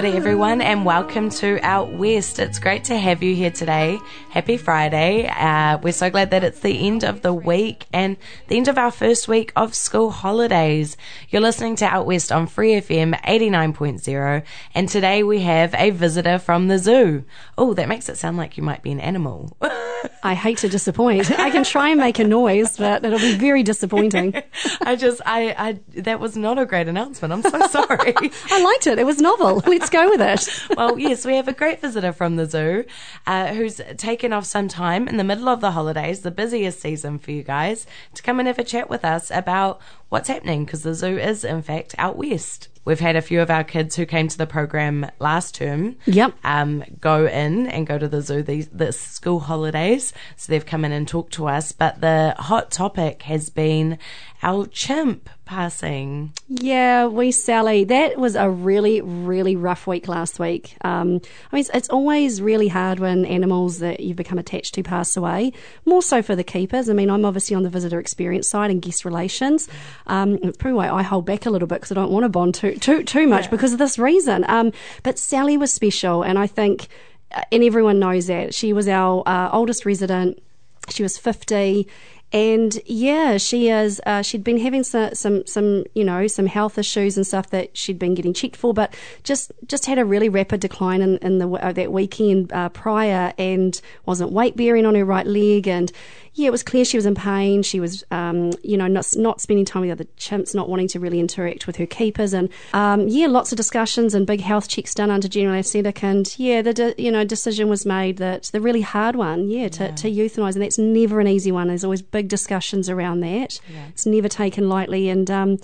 Ora everyone and welcome to Out West. It's great to have you here today. Happy Friday. Uh, we're so glad that it's the end of the week and the end of our first week of school holidays. You're listening to Out West on Free FM 89.0 and today we have a visitor from the zoo. Oh, that makes it sound like you might be an animal. I hate to disappoint. I can try and make a noise, but it'll be very disappointing. I just, I, I, that was not a great announcement. I'm so sorry. I liked it. It was novel. Let's go with it. well, yes, we have a great visitor from the zoo uh, who's taken off some time in the middle of the holidays, the busiest season for you guys, to come and have a chat with us about what's happening because the zoo is, in fact, out west. We've had a few of our kids who came to the program last term. Yep. Um, go in and go to the zoo these this school holidays. So they've come in and talked to us. But the hot topic has been our chimp passing. Yeah, we Sally. That was a really, really rough week last week. Um, I mean, it's, it's always really hard when animals that you've become attached to pass away. More so for the keepers. I mean, I'm obviously on the visitor experience side and guest relations. Um, it's probably why I hold back a little bit because I don't want to bond too too too much Yeah. because of this reason. Um, but Sally was special, and I think, uh, and everyone knows that she was our uh, oldest resident. She was 50. And yeah, she is. Uh, she'd been having some, some, some, you know, some health issues and stuff that she'd been getting checked for, but just, just had a really rapid decline in, in the uh, that weekend uh, prior, and wasn't weight bearing on her right leg, and yeah, it was clear she was in pain. She was, um, you know, not not spending time with other chimps, not wanting to really interact with her keepers, and um, yeah, lots of discussions and big health checks done under general anaesthetic, and yeah, the de- you know decision was made that the really hard one, yeah, to, to euthanise, and that's never an easy one. There's always big discussions around that. It's never taken lightly, and um,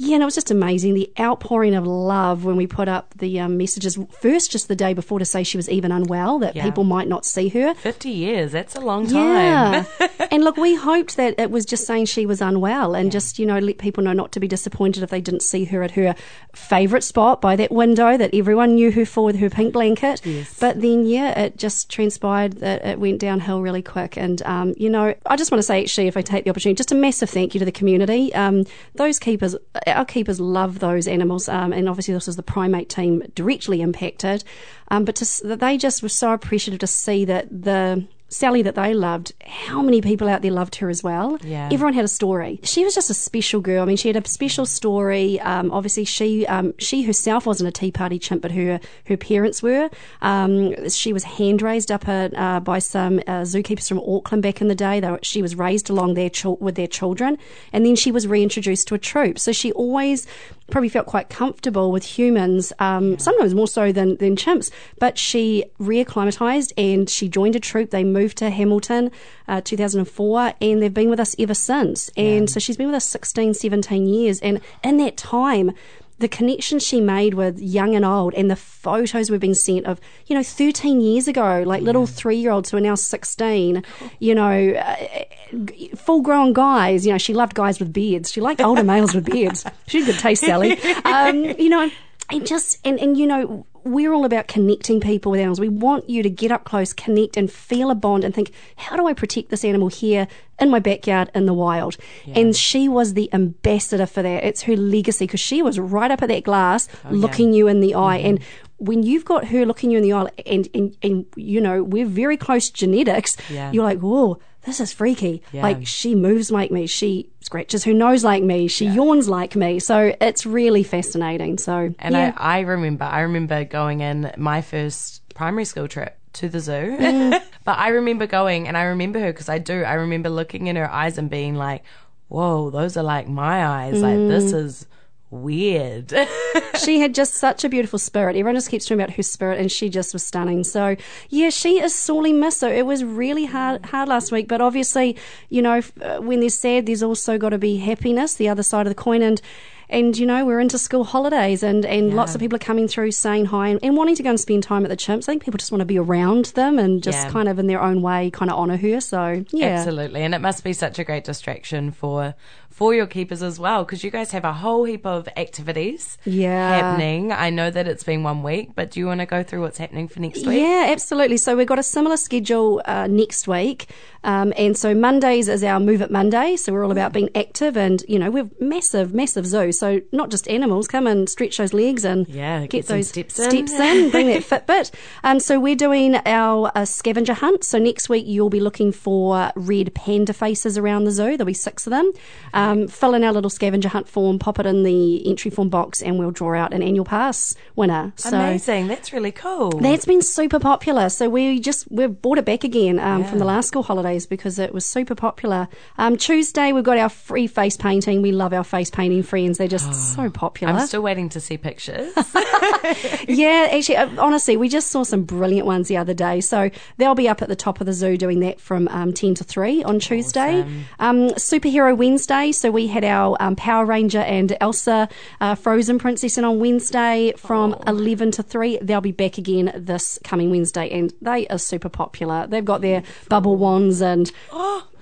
yeah, and it was just amazing the outpouring of love when we put up the um, messages first, just the day before, to say she was even unwell, that Yeah. people might not see her. 50 years, that's a long time. Yeah. and look, we hoped that it was just saying she was unwell and just, you know, let people know not to be disappointed if they didn't see her at her favourite spot by that window that everyone knew her for with her pink blanket. Yes. But then, yeah, it just transpired that it went downhill really quick. And, um, you know, I just want to say, actually, if I take the opportunity, just a massive thank you to the community. Um, those keepers, our keepers love those animals. Um, and obviously, this was the primate team directly impacted. Um, but to, they just were so appreciative to see that the Sally that they loved, how many people out there loved her as well? Yeah. Everyone had a story. She was just a special girl. I mean, she had a special story. Um, obviously, she um, she herself wasn't a Tea Party chimp, but her her parents were. Um, she was hand raised up at, uh, by some uh, zookeepers from Auckland back in the day. They were, she was raised along their chil- with their children, and then she was reintroduced to a troop. So she always probably felt quite comfortable with humans, um, sometimes more so than, than chimps. But she reacclimatized and she joined a troop. They moved to Hamilton, uh, 2004, and they've been with us ever since. And so she's been with us 16, 17 years. And in that time, the connection she made with young and old and the photos we've been sent of, you know, 13 years ago, like little three year olds who are now 16, you know, uh, full grown guys. You know, she loved guys with beards. She liked older males with beards. She had good taste, Sally. Um, you know, and just, and, and, you know, we're all about connecting people with animals. We want you to get up close, connect, and feel a bond and think, how do I protect this animal here in my backyard in the wild? And she was the ambassador for that. It's her legacy because she was right up at that glass oh, looking you in the eye. Mm-hmm. And when you've got her looking you in the eye and, and, and you know, we're very close genetics, Yeah. you're like, whoa, this is freaky. Yeah. Like she moves like me. She scratches her nose like me. She yawns like me. So it's really fascinating. So, And yeah. I, I remember, I remember going in my first primary school trip to the zoo. Mm. but I remember going, and I remember her because I do. I remember looking in her eyes and being like, "Whoa, those are like my eyes. Like Mm. this is weird. she had just such a beautiful spirit. Everyone just keeps talking about her spirit, and she just was stunning. So, yeah, she is sorely missed. So it was really hard, hard last week. But obviously, you know, uh, when there's sad, there's also got to be happiness, the other side of the coin, and. And you know we're into school holidays, and, and lots of people are coming through saying hi and, and wanting to go and spend time at the chimps. I think people just want to be around them and just Yeah. kind of in their own way, kind of honour her. So yeah, Absolutely. And it must be such a great distraction for for your keepers as well because you guys have a whole heap of activities Yeah. happening. I know that it's been one week, but do you want to go through what's happening for next week? Yeah, absolutely. So we've got a similar schedule uh, next week. Um, and so Mondays is our Move It Monday. So we're all about being active and, you know, we're massive, massive zoo. So not just animals, come and stretch those legs and Yeah, get some those steps in. steps in, bring that Fitbit. Um, so we're doing our uh, scavenger hunt. So next week you'll be looking for red panda faces around the zoo. There'll be six of them. Um, fill in our little scavenger hunt form, pop it in the entry form box, and we'll draw out an annual pass winner. So Amazing. That's really cool. that's been super popular. So we just we've brought it back again um, from the last school holidays because it was super popular. Um, Tuesday we've got our free face painting. We love our face painting friends. They're just so popular. I'm still waiting to see pictures. yeah, actually, uh, honestly, we just saw some brilliant ones the other day. So they'll be up at the top of the zoo doing that from um, 10 to 3 on Tuesday. Um, Superhero Wednesday. So we had our um, Power Ranger and Elsa uh, Frozen Princess in on Wednesday from 11 to 3. They'll be back again this coming Wednesday, and they are super popular. They've got their bubble wands and.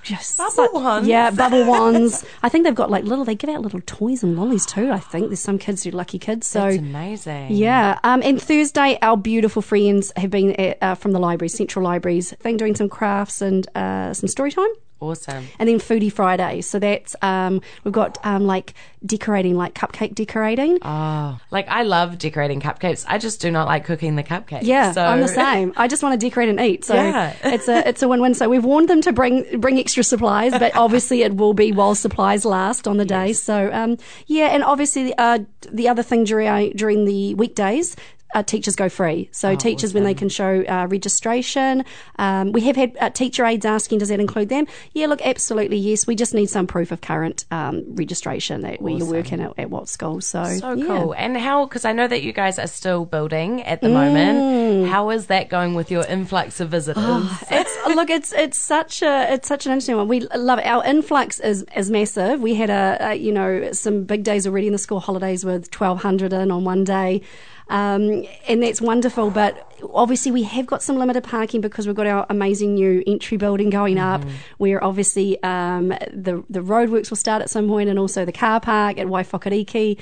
Just bubble such- wands? Yeah, bubble wands. I think they've got like little, they give out little toys and lollies too, I think. There's some kids who are lucky kids. So That's amazing. yeah, um, and Thursday, our beautiful friends have been at, uh, from the libraries, Central Libraries, been doing some crafts and uh, some story time. Awesome. And then Foodie Friday. So that's, um, we've got um, like decorating, like cupcake decorating. Oh, like I love decorating cupcakes. I just do not like cooking the cupcakes. Yeah, so I'm the same. I just want to decorate and eat. So Yeah. it's a it's a win win. So we've warned them to bring bring extra supplies, but obviously it will be while supplies last on the day. So um, yeah, and obviously uh, the other thing during during the weekdays. Uh, teachers go free. So teachers, when they can show uh, registration, um, we have had uh, teacher aides asking, does that include them? Yeah, look, absolutely yes. We just need some proof of current um, registration that where you're working at, at what school. So, So yeah. cool. And how, because I know that you guys are still building at the Mm. moment. How is that going with your influx of visitors? it's look, it's it's such a it's such an interesting one. We love it. Our influx is is massive. We had a, a you know some big days already in the school holidays with twelve hundred in on one day. Um, and that's wonderful, but obviously we have got some limited parking because we've got our amazing new entry building going up, where obviously um, the the roadworks will start at some point, and also the car park at Waiwhakareke.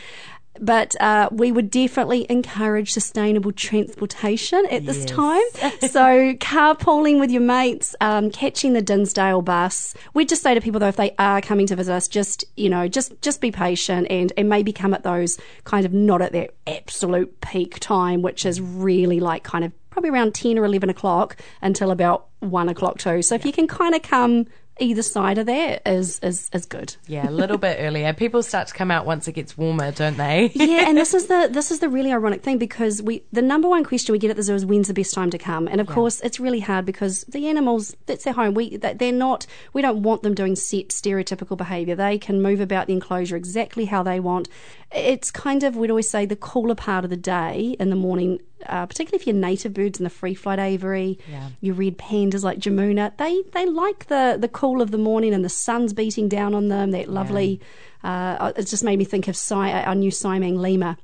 But uh, we would definitely encourage sustainable transportation at this time. so carpooling with your mates, um, catching the Dinsdale bus. We'd just say to people though, if they are coming to visit us, just you know, just just be patient and and maybe come at those kind of not at their absolute peak time, which is really like kind of probably around ten or eleven o'clock until about one o'clock too. So if you can kind of come either side of that is is is good. yeah, a little bit earlier. People start to come out once it gets warmer, don't they? yeah, and this is the this is the really ironic thing because we the number one question we get at the zoo is when's the best time to come, and of course it's really hard because the animals that's their home. We they're not we don't want them doing set stereotypical behaviour. They can move about the enclosure exactly how they want. It's kind of we'd always say the cooler part of the day in the morning. Uh, particularly if you're native birds in the free flight aviary, your red pandas like Jamuna, they they like the the cool of the morning and the sun's beating down on them. That lovely. Uh, it just made me think of our new Simang lemur,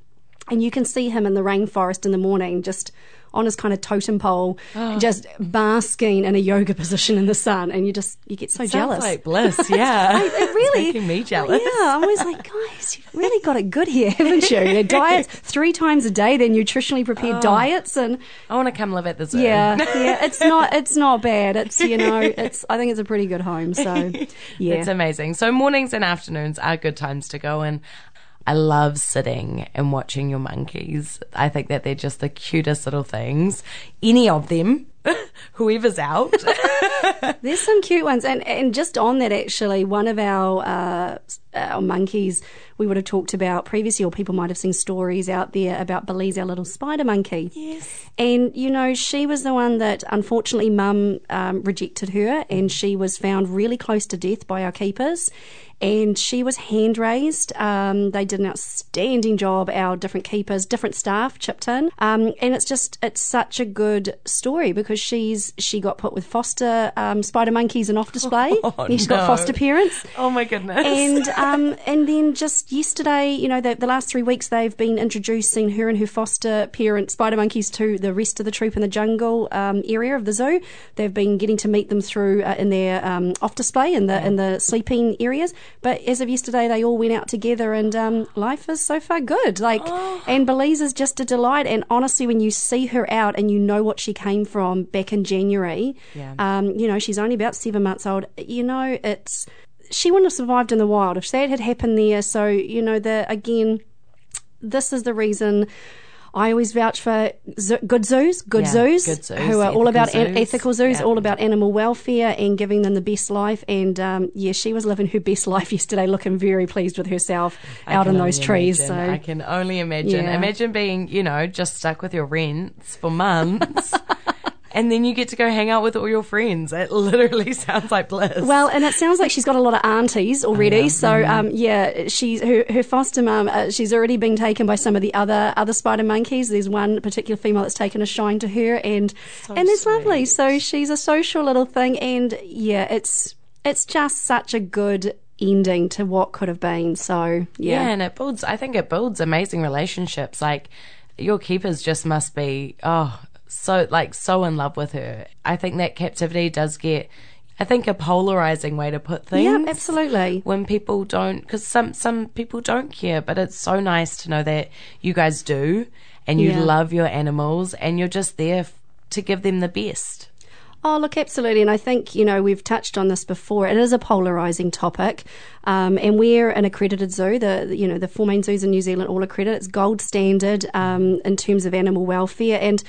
and you can see him in the rainforest in the morning, just on his kind of totem pole, oh. just basking in a yoga position in the sun, and you just you get so Sounds jealous. like bliss, yeah. It really It's making me jealous. Yeah, I'm always like, guys, you've really got it good here, haven't you? Your diets three times a day, they're nutritionally prepared Oh. diets, and I want to come live at the zoo. yeah, yeah, it's not it's not bad. It's you know, it's I think it's a pretty good home. So yeah, It's amazing. So mornings and afternoons are good times to go and I love sitting and watching your monkeys. I think that they're just the cutest little things. Any of them, whoever's out. There's some cute ones, and and just on that, actually, one of our uh, uh, or monkeys, we would have talked about previously, or people might have seen stories out there about Belize, our little spider monkey. Yes. And, you know, she was the one that unfortunately mum um, rejected her and she was found really close to death by our keepers. And she was hand raised. Um, they did an outstanding job. Our different keepers, different staff chipped in. Um, and it's just, it's such a good story because she's, she got put with foster um, spider monkeys and off display. Oh, and she's got foster parents Oh my goodness. and um, and then just yesterday, you know, the, the last three weeks they've been introducing her and her foster parent spider monkeys to the rest of the troop in the jungle um, area of the zoo. They've been getting to meet them through uh, in their um, off display in the in the sleeping areas. But as of yesterday, they all went out together, and um, life is so far good. Like, and Belize is just a delight. And honestly, when you see her out and you know what she came from back in January, Yeah. um, you know, she's only about seven months old. You know, it's she wouldn't have survived in the wild if that had happened there. So you know, the again, this is the reason. I always vouch for zo- good zoos, good, Yeah, zoos, good zoos, who are all about an- ethical zoos, Yeah. all about animal welfare and giving them the best life. And um, yeah, she was living her best life yesterday, looking very pleased with herself I out in those trees. imagine. So I can only imagine. Yeah. Imagine being, you know, just stuck with your rents for months. and then you get to go hang out with all your friends. It literally sounds like bliss. Well, and it sounds like she's got a lot of aunties already. So, Mm-hmm. um, yeah, she's her, her foster mum. Uh, she's already been taken by some of the other other spider monkeys. There's one particular female that's taken a shine to her, and and it's lovely. So she's a social little thing, and yeah, it's it's just such a good ending to what could have been. So yeah. yeah, and it builds, I think it builds amazing relationships. Like, your keepers just must be, oh, so, like, so in love with her. I think that captivity does get, I think, a polarizing way to put things. yeah, absolutely. when people don't because some some people don't care but it's so nice to know that you guys do and you Yeah. love your animals and you're just there f- to give them the best Oh, look, absolutely. And I think, you know, we've touched on this before. It is a polarising topic. Um, and we're an accredited zoo. The, you know, the four main zoos in New Zealand all accredited. It's gold standard um, in terms of animal welfare. And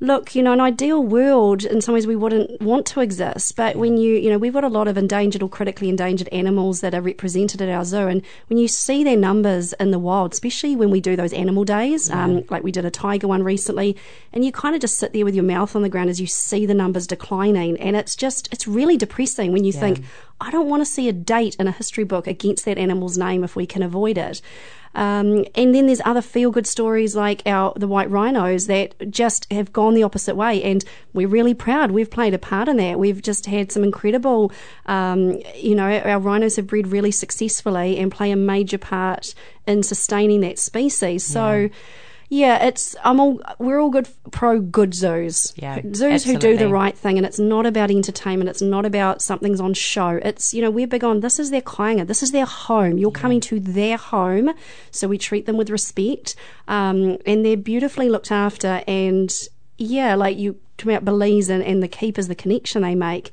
look, you know, an ideal world, in some ways we wouldn't want to exist. But when you, you know, we've got a lot of endangered or critically endangered animals that are represented at our zoo. And when you see their numbers in the wild, especially when we do those animal days, um, like we did a tiger one recently, and you kind of just sit there with your mouth on the ground as you see the numbers declining. And it's just, it's really depressing when you think, I don't want to see a date in a history book against that animal's name if we can avoid it. Um, and then there's other feel good stories like our the white rhinos that just have gone the opposite way, and we're really proud. We've played a part in that. We've just had some incredible, um, you know, our rhinos have bred really successfully and play a major part in sustaining that species. So. Yeah, it's I'm all we're all good pro good zoos. Yeah, zoos who do the right thing, and it's not about entertainment. It's not about something's on show. It's you know we're big on this is their kainga, this is their home. You're coming to their home, so we treat them with respect, um, and they're beautifully looked after. And yeah, like you talk about Belize and, and the keepers, the connection they make.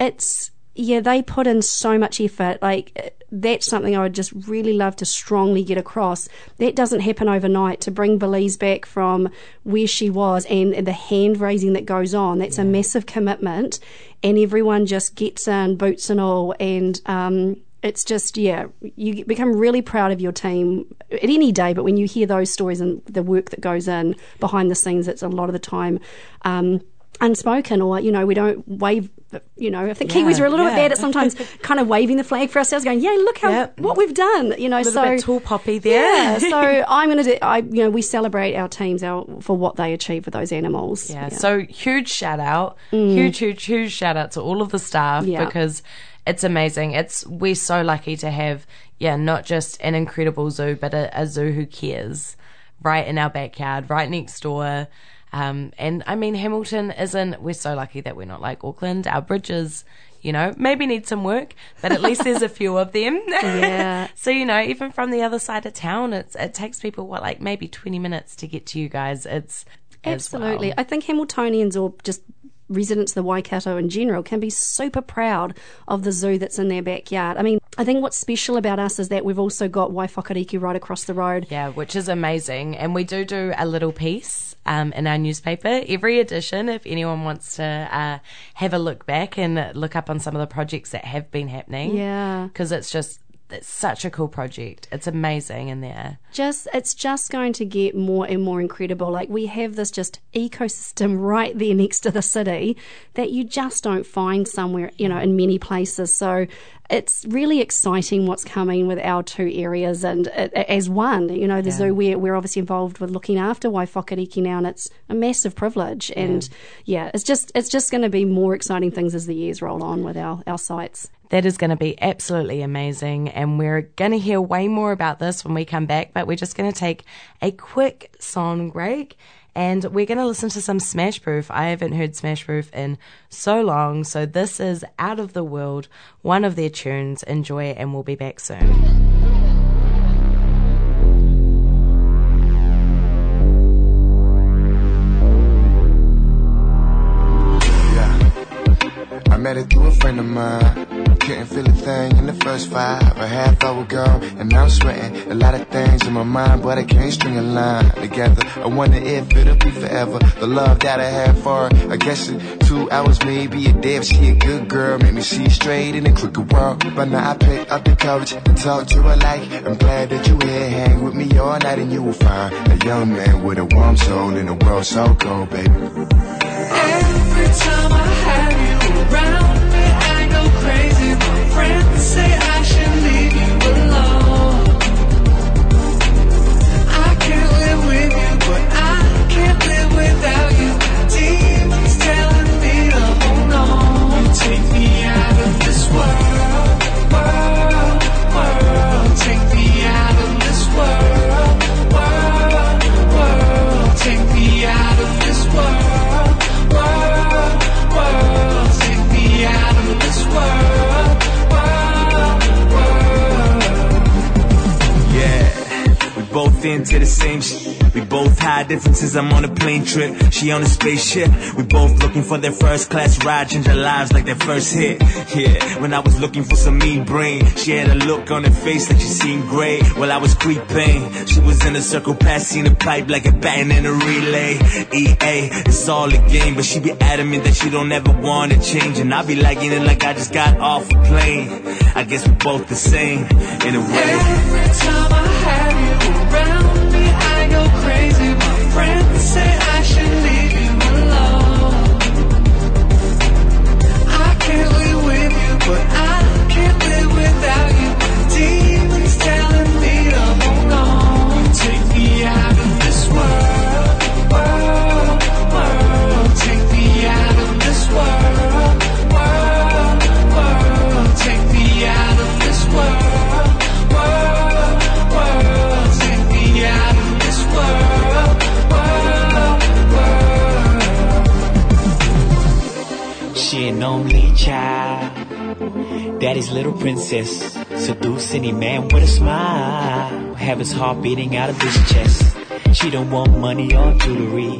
It's yeah, they put in so much effort. Like uh, that's something I would just really love to strongly get across. That doesn't happen overnight. To bring Belize back from where she was and, and the hand raising that goes on, that's a massive commitment. And everyone just gets in, boots and all, and um, it's just yeah, you become really proud of your team at any day. But when you hear those stories and the work that goes in behind the scenes, it's a lot of the time. Um, unspoken or you know we don't wave you know i think Yeah, kiwis are a little yeah. bit bad at sometimes kind of waving the flag for ourselves going yeah look how Yep. what we've done you know so bit tall poppy there yeah so i'm gonna do i you know we celebrate our teams our, for what they achieve with those animals Yeah, so huge shout out, huge, huge, huge shout out to all of the staff Mm. Yeah. because it's amazing. It's we're so lucky to have, yeah, not just an incredible zoo, but a, a zoo who cares, right in our backyard, right next door. Um, and I mean, Hamilton isn't. We're so lucky that we're not like Auckland. Our bridges, you know, maybe need some work, but at least there's a few of them. Yeah. so you know, even from the other side of town, it's it takes people what like maybe twenty minutes to get to you guys. It's as well. Absolutely. I think Hamiltonians or just residents of the Waikato in general can be super proud of the zoo that's in their backyard. I mean, I think what's special about us is that we've also got Waiwhakareke right across the road. Yeah, which is amazing. And we do do a little piece um, in our newspaper every edition if anyone wants to uh, have a look back and look up on some of the projects that have been happening. Yeah. Because it's just it's such a cool project. It's amazing in there. just it's just going to get more and more incredible like we have this just ecosystem right there next to the city that you just don't find somewhere you know in many places so it's really exciting what's coming with our two areas and uh, as one. You know the zoo we're, we're obviously involved with looking after Waiwhakareke now and it's a massive privilege. And yeah it's just it's just going to be more exciting things as the years roll on with our our sites. That is going to be absolutely amazing. And we're going to hear way more about this when we come back, but we're just going to take a quick song break and we're going to listen to some Smashproof. I haven't heard Smashproof in so long. So this is Out of the World, one of their tunes. Enjoy and we'll be back soon. Yeah. I met her through a friend of mine. Couldn't feel a thing in the first five. A half hour gone, and I'm sweating. A lot of things in my mind, but I can't string a line together. I wonder if it'll be forever. The love that I have for her. I guess in two hours, maybe a day. If she a good girl, make me see straight in the crooked world. But now I pick up the courage to talk to her like I'm glad that you here. Hang with me all night, and you will find a young man with a warm soul in a world so cold, baby. Every time I have you around me, I go crazy. Friends say I I'm on a plane trip. She on a spaceship. We both looking for their first class ride. Change our lives like their first hit. Yeah, when I was looking for some mean brain, she had a look on her face like she seen gray. While I was creeping, she was in a circle, passing the pipe like a baton in a relay. EA, it's all a game, but she be adamant that she don't ever want to change. And I be liking it like I just got off a plane. I guess we're both the same in a way. Every time I have you around but I little princess. Seduce any man with a smile. Have his heart beating out of his chest. She don't want money or jewelry,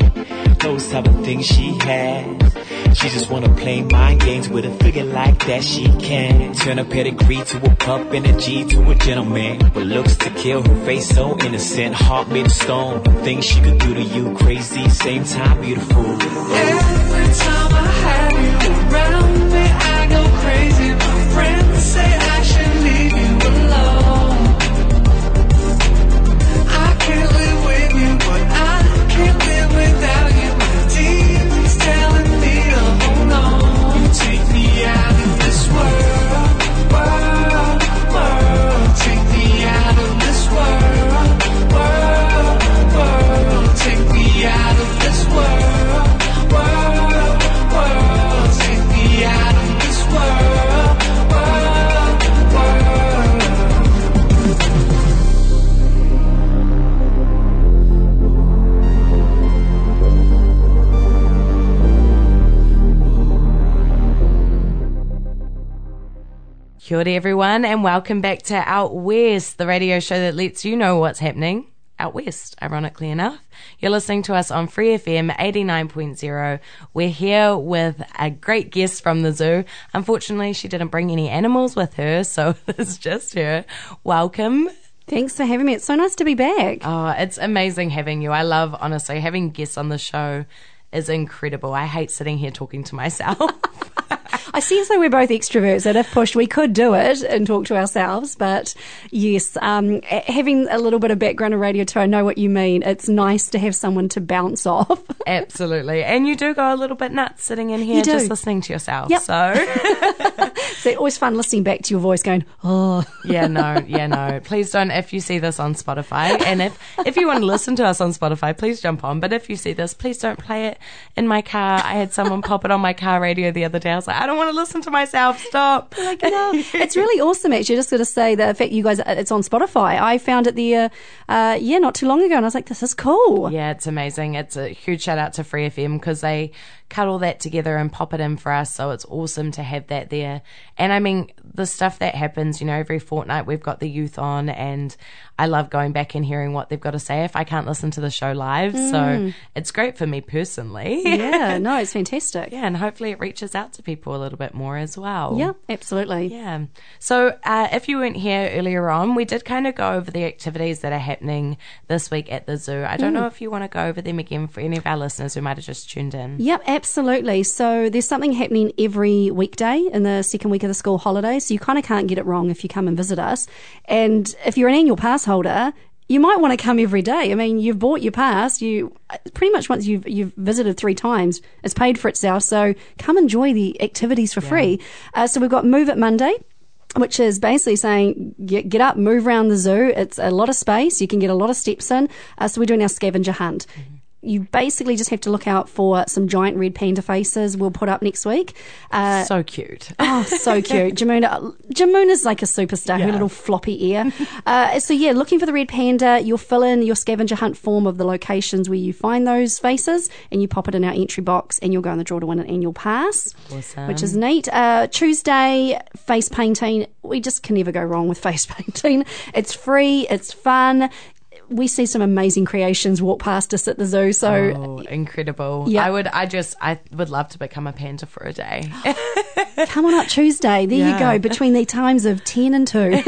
those type of things she has. She just wanna play mind games with a figure like that she can. Turn a pedigree to a pup and a G to a gentleman. With looks to kill her face so innocent, heart made of stone. Things she could do to you crazy, same time beautiful. Every time I have you around me, I go crazy. Say Kia ora everyone and welcome back to Out West, the radio show that lets you know what's happening out west, ironically enough. You're listening to us on Free FM 89.0. We're here with a great guest from the zoo. Unfortunately, she didn't bring any animals with her, so it's just her. Welcome. thanks for having me it's so nice to be back Oh, it's amazing having you. I love, honestly, having guests on the show is incredible. I hate sitting here talking to myself. I see as though we're both extroverts, and if pushed, we could do it and talk to ourselves. But yes, um, having a little bit of background in radio too, I know what you mean. It's nice to have someone to bounce off. Absolutely. And you do go a little bit nuts sitting in here just listening to yourself. Yep. So, so it's always fun listening back to your voice, going, "Oh, yeah, no, yeah, no. Please don't, if you see this on Spotify, and if, if you want to listen to us on Spotify, please jump on. But if you see this, please don't play it in my car. I had someone pop it on my car radio the other day. I was like, I don't want to listen to myself. Stop. like, no. it's really awesome. Actually, just got to say the fact you guys, it's on Spotify. I found it the, uh, uh, yeah, not too long ago, and I was like, this is cool. Yeah, it's amazing. It's a huge shout out to Free FM because they cut all that together and pop it in for us. So it's awesome to have that there. And I mean, the stuff that happens, you know, every fortnight we've got the youth on and I love going back and hearing what they've got to say if I can't listen to the show live. So it's great for me personally. Yeah, no, it's fantastic. Yeah, and hopefully it reaches out to people a little bit more as well. Yeah, absolutely. Yeah. So, uh, if you weren't here earlier on, we did kind of go over the activities that are happening this week at the zoo. I don't know if you want to go over them again for any of our listeners who might have just tuned in. Yep, absolutely. So there's something happening every weekday in the second week of the school holiday. So you kind of can't get it wrong if you come and visit us. And if you're an annual pass holder, you might want to come every day. I mean, you've bought your pass. You pretty much once you've you've visited three times, it's paid for itself. So come enjoy the activities for free. Uh, so we've got Move It Monday. Which is basically saying get, get up, move around the zoo. It's a lot of space. You can get a lot of steps in. Uh, so we're doing our scavenger hunt. You basically just have to look out for some giant red panda faces we'll put up next week. Uh, So cute. Oh, so cute. Jamuna. Jamuna's like a superstar, her little floppy ear. Uh, so, yeah, looking for the red panda, you'll fill in your scavenger hunt form of the locations where you find those faces and you pop it in our entry box and you'll go in the draw to win an annual pass, Awesome. which is neat. Uh, Tuesday, face painting. We just can never go wrong with face painting. It's free, it's fun. We see some amazing creations walk past us at the zoo. So, Oh, incredible. Yeah. I would, I just, I would love to become a panda for a day. Come on up Tuesday. There Yeah. you go. Between the times of 10 and 2.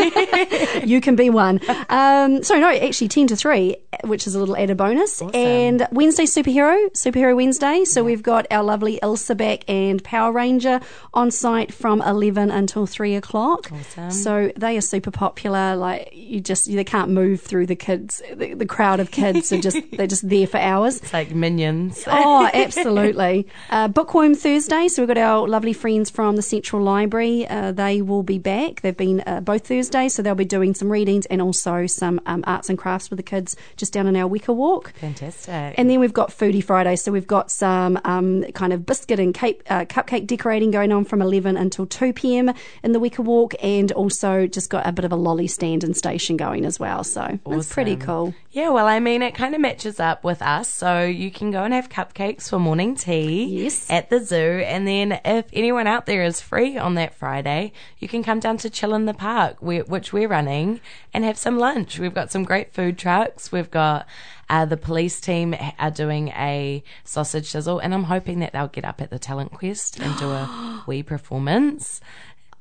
you can be one. Um, sorry, no, actually 10 to 3, which is a little added bonus. And Wednesday, Superhero, Superhero Wednesday. So we've got our lovely Elsa back and Power Ranger on site from 11 until 3 o'clock. Awesome. So they are super popular. Like, you just, they can't move through the kids, the, the crowd of kids. are just, they're just there for hours. It's like minions. Oh, absolutely. Uh, Bookworm Thursday. So we've got our lovely friends from the Central Library. Uh, they will be back. They've been uh, both Thursdays, so they'll be doing some readings and also some um, arts and crafts with the kids just down in our Wicker Walk. Fantastic. And then we've got Foodie Friday. So we've got some um, kind of biscuit and cake, uh, cupcake decorating going on from 11 until 2 p.m. in the Wicker Walk, and also just got a bit of a lolly stand and station going as well. So it's pretty Awesome. Cool. Yeah, well, I mean, it kind of matches up with us. So you can go and have cupcakes for morning tea Yes. at the zoo. And then if anyone out there is free on that Friday, you can come down to Chill in the Park, which we're running, and have some lunch. We've got some great food trucks. We've got uh, the police team are doing a sausage sizzle, and I'm hoping that they'll get up at the Talent Quest and do a wee performance.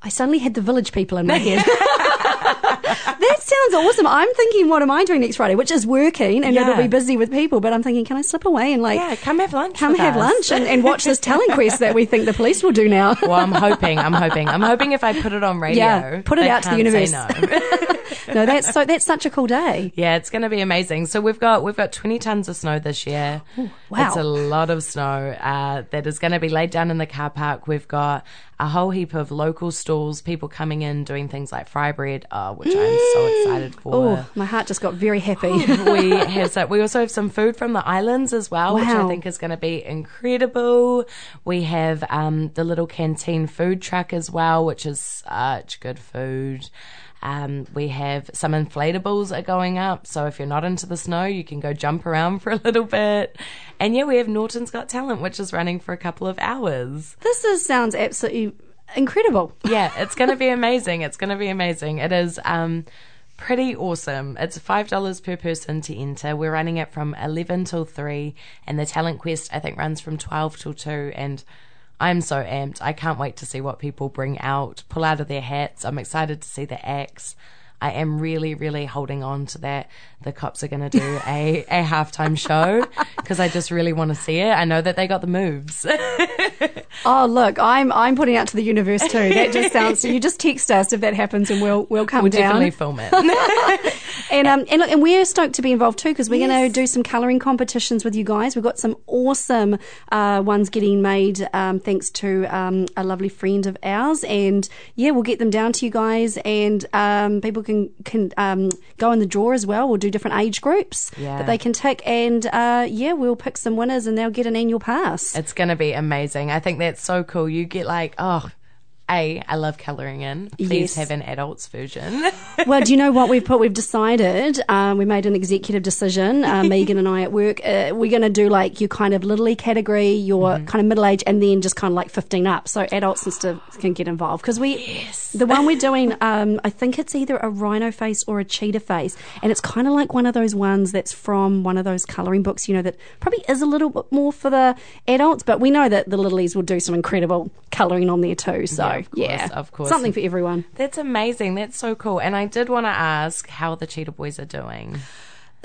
I suddenly had the village people in my head. that sounds awesome. I'm thinking, what am I doing next Friday? Which is working and it'll be busy with people. But I'm thinking, can I slip away and like Yeah, come have lunch. come have us. lunch and, and watch this talent quest that we think the police will do now? Well, I'm hoping. I'm hoping. I'm hoping if I put it on radio, Yeah, put it out to the universe. no. no, that's so that's such a cool day. yeah, it's going to be amazing. So we've got we've got 20 tons of snow this year. wow. it's a lot of snow uh, that is going to be laid down in the car park. We've got a whole heap of local stalls, people coming in doing things like fry bread, uh, which I'm so excited for. Oh, my heart just got very happy. we have so, we also have some food from the islands as well, which I think is going to be incredible. We have um, the little canteen food truck as well, which is such good food. Um, we have some inflatables are going up, so if you're not into the snow, you can go jump around for a little bit. And yeah, we have Nawton's Got Talent, which is running for a couple of hours. this is, sounds absolutely incredible. Yeah, it's going to be amazing. It's going to be amazing. It is um, pretty awesome. It's five dollars per person to enter. We're running it from eleven till three, and the talent quest I think runs from twelve till two. And I'm so amped. I can't wait to see what people bring out, pull out of their hats. I'm excited to see the acts. I am really, really holding on to that. The cops are going to do a, a halftime show because I just really want to see it. I know that they got the moves. Oh, look, I'm I'm putting out to the universe too. That just sounds. You just text us if that happens, and we'll we'll come back. we'll down. definitely film it. And um and look, and we're stoked to be involved too because we're going to do some colouring competitions with you guys. We've got some awesome uh, ones getting made um, thanks to um, a lovely friend of ours, and yeah, we'll get them down to you guys, and um, people can can um, go in the draw as well. We'll do different age groups Yeah. that they can tick, and uh, yeah, we'll pick some winners, and they'll get an annual pass. It's going to be amazing. I think that's so cool. You get like, oh, A, I love colouring in. Please Yes. have an adults version. well, do you know what we've put? We've decided. Um, we made an executive decision. Uh, Megan and I at work. Uh, we're going to do like your kind of little E category, your Mm-hmm. kind of middle age, and then just kind of like fifteen up. So adults and stuff can get involved because we. yes. The one we're doing, um, I think it's either a rhino face or a cheetah face, and it's kind of like one of those ones that's from one of those colouring books. You know that probably is a little bit more for the adults, but we know that the littlies will do some incredible colouring on there too. So Yeah, of course, yeah, of course. something for everyone. That's amazing. That's so cool. And I did want to ask how the Cheetah Boys are doing.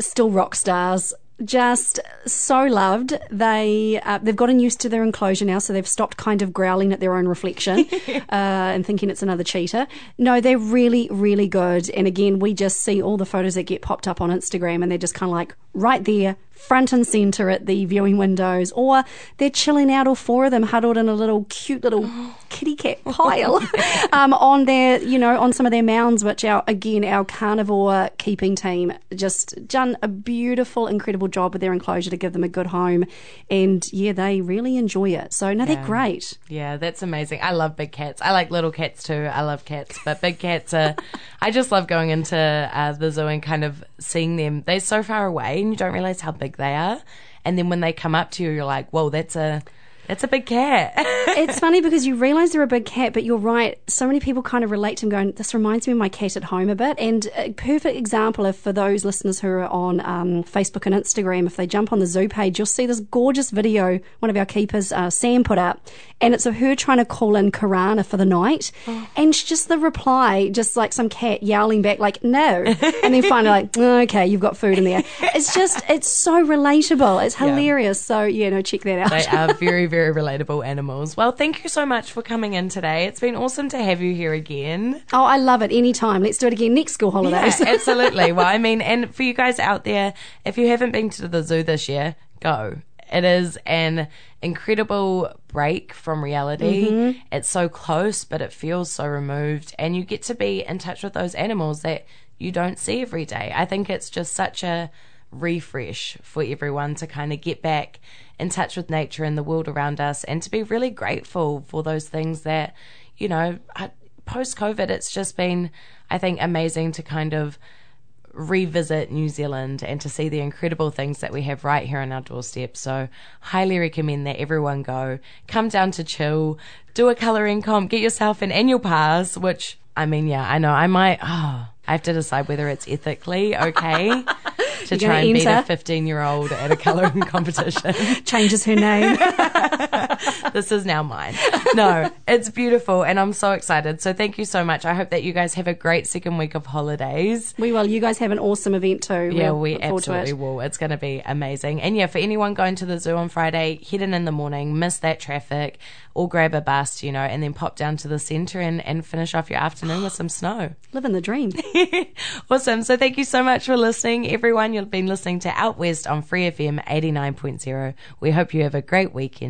still rock stars. Just so loved. They uh, they've gotten used to their enclosure now, so they've stopped kind of growling at their own reflection uh, and thinking it's another cheetah. No, they're really really good. And again, we just see all the photos that get popped up on Instagram, and they're just kind of like right there, front and center at the viewing windows, or they're chilling out, all four of them huddled in a little cute little kitty cat pile um, on their, you know, on some of their mounds, which our again our carnivore keeping team just done a beautiful, incredible job with their enclosure to give them a good home, and yeah, they really enjoy it. So no, they're great. Yeah, that's amazing. I love big cats. I like little cats too. I love cats, but big cats are. I just love going into uh, the zoo and kind of seeing them. They're so far away, and you don't realize how big they are. And then when they come up to you, you're like, "Whoa, that's a that's a big cat." it's funny because you realise they're a big cat, but you're right. So many people kind of relate to them, going, "This reminds me of my cat at home a bit." And a perfect example of for those listeners who are on um, Facebook and Instagram, if they jump on the zoo page, you'll see this gorgeous video one of our keepers, uh, Sam, put up, and it's of her trying to call in Karana for the night, and just the reply, just like some cat yowling back, like "No," and then finally like, "Oh, "Okay, you've got food in there." It's just, it's so relatable. It's hilarious. So yeah, no, check that out. They are very, very relatable animals. Well, thank you so much for coming in today. It's been awesome to have you here again. Oh, I love it. Anytime. Let's do it again next school holidays. Yeah, absolutely. well, I mean, and for you guys out there, if you haven't been to the zoo this year, go. It is an incredible break from reality. Mm-hmm. It's so close, but it feels so removed. And you get to be in touch with those animals that you don't see every day. I think it's just such a refresh for everyone to kind of get back in touch with nature and the world around us and to be really grateful for those things that, you know, post COVID, it's just been, I think, amazing to kind of revisit New Zealand and to see the incredible things that we have right here on our doorstep. So, highly recommend that everyone go. Come down to chill, do a colouring comp, get yourself an annual pass, which, I mean, yeah, I know I might, oh, I have to decide whether it's ethically okay to try and beat a 15 year old at a colouring competition. Changes her name. this is now mine. No, it's beautiful and I'm so excited. So thank you so much. I hope that you guys have a great second week of holidays. we will. You guys have an awesome event too. Yeah, We'll we look forward to absolutely it. will. It's going to be amazing. And yeah, for anyone going to the zoo on Friday, head in in the morning, miss that traffic, or grab a bus, you know, and then pop down to the centre and, and finish off your afternoon with some snow. Living the dream. awesome. So thank you so much for listening, everyone. You've been listening to Out West on Free FM 89.0. We hope you have a great